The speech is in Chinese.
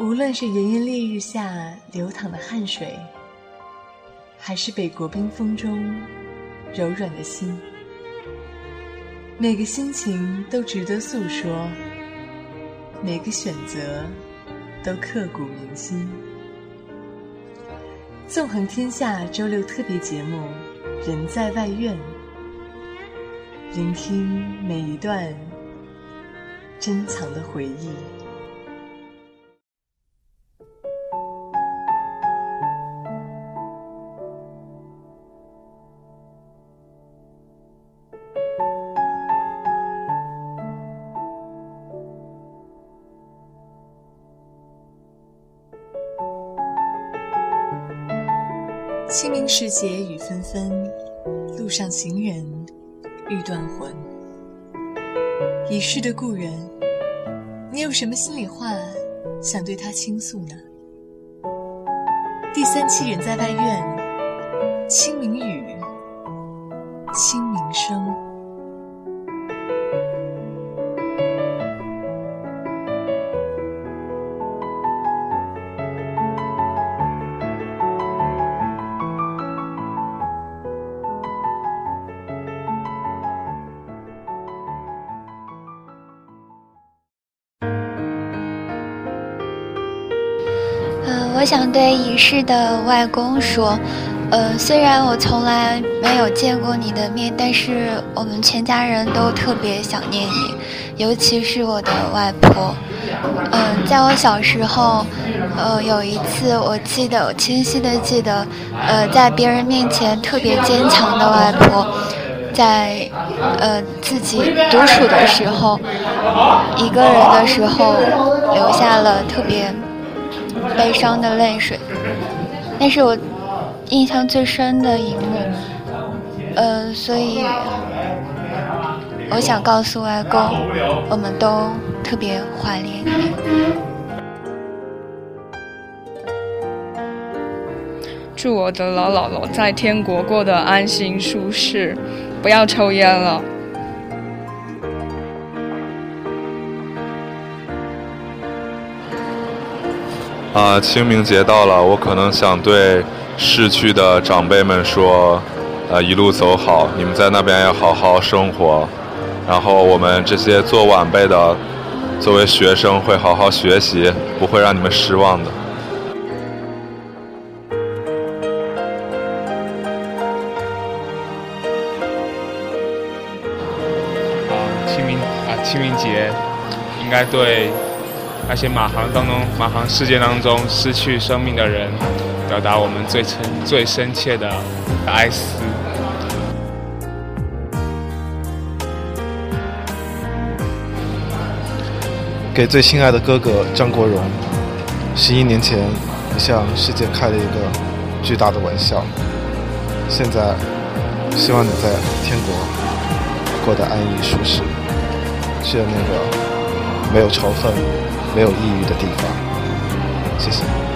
无论是炎炎烈日下流淌的汗水，还是北国冰封中柔软的心，每个心情都值得诉说，每个选择都刻骨铭心。纵横天下周六特别节目《人在外院》，聆听每一段珍藏的回忆。清明时节雨纷纷，路上行人欲断魂。已逝的故人，你有什么心里话想对他倾诉呢？第三期人在外院，清明雨，清明声。我想对已逝的外公说，呃，虽然我从来没有见过你的面，但是我们全家人都特别想念你，尤其是我的外婆。嗯，在我小时候，呃，有一次我记得，我清晰的记得，呃，在别人面前特别坚强的外婆，在呃自己独处的时候，一个人的时候，留下了特别。悲伤的泪水，那是我印象最深的一幕。呃，所以我想告诉外公，我们都特别怀念你。祝我的老姥姥在天国过得安心舒适，不要抽烟了。啊，清明节到了，我可能想对逝去的长辈们说，呃，一路走好，你们在那边要好好生活。然后我们这些做晚辈的，作为学生会好好学习，不会让你们失望的。啊，清明啊，清明节应该对。那些马航当中、马航事件当中失去生命的人，表达我们最深、最深切的哀思。给最心爱的哥哥张国荣，十一年前你向世界开了一个巨大的玩笑，现在希望你在天国过得安逸舒适，谢谢那个没有仇恨。没有抑郁的地方，谢谢。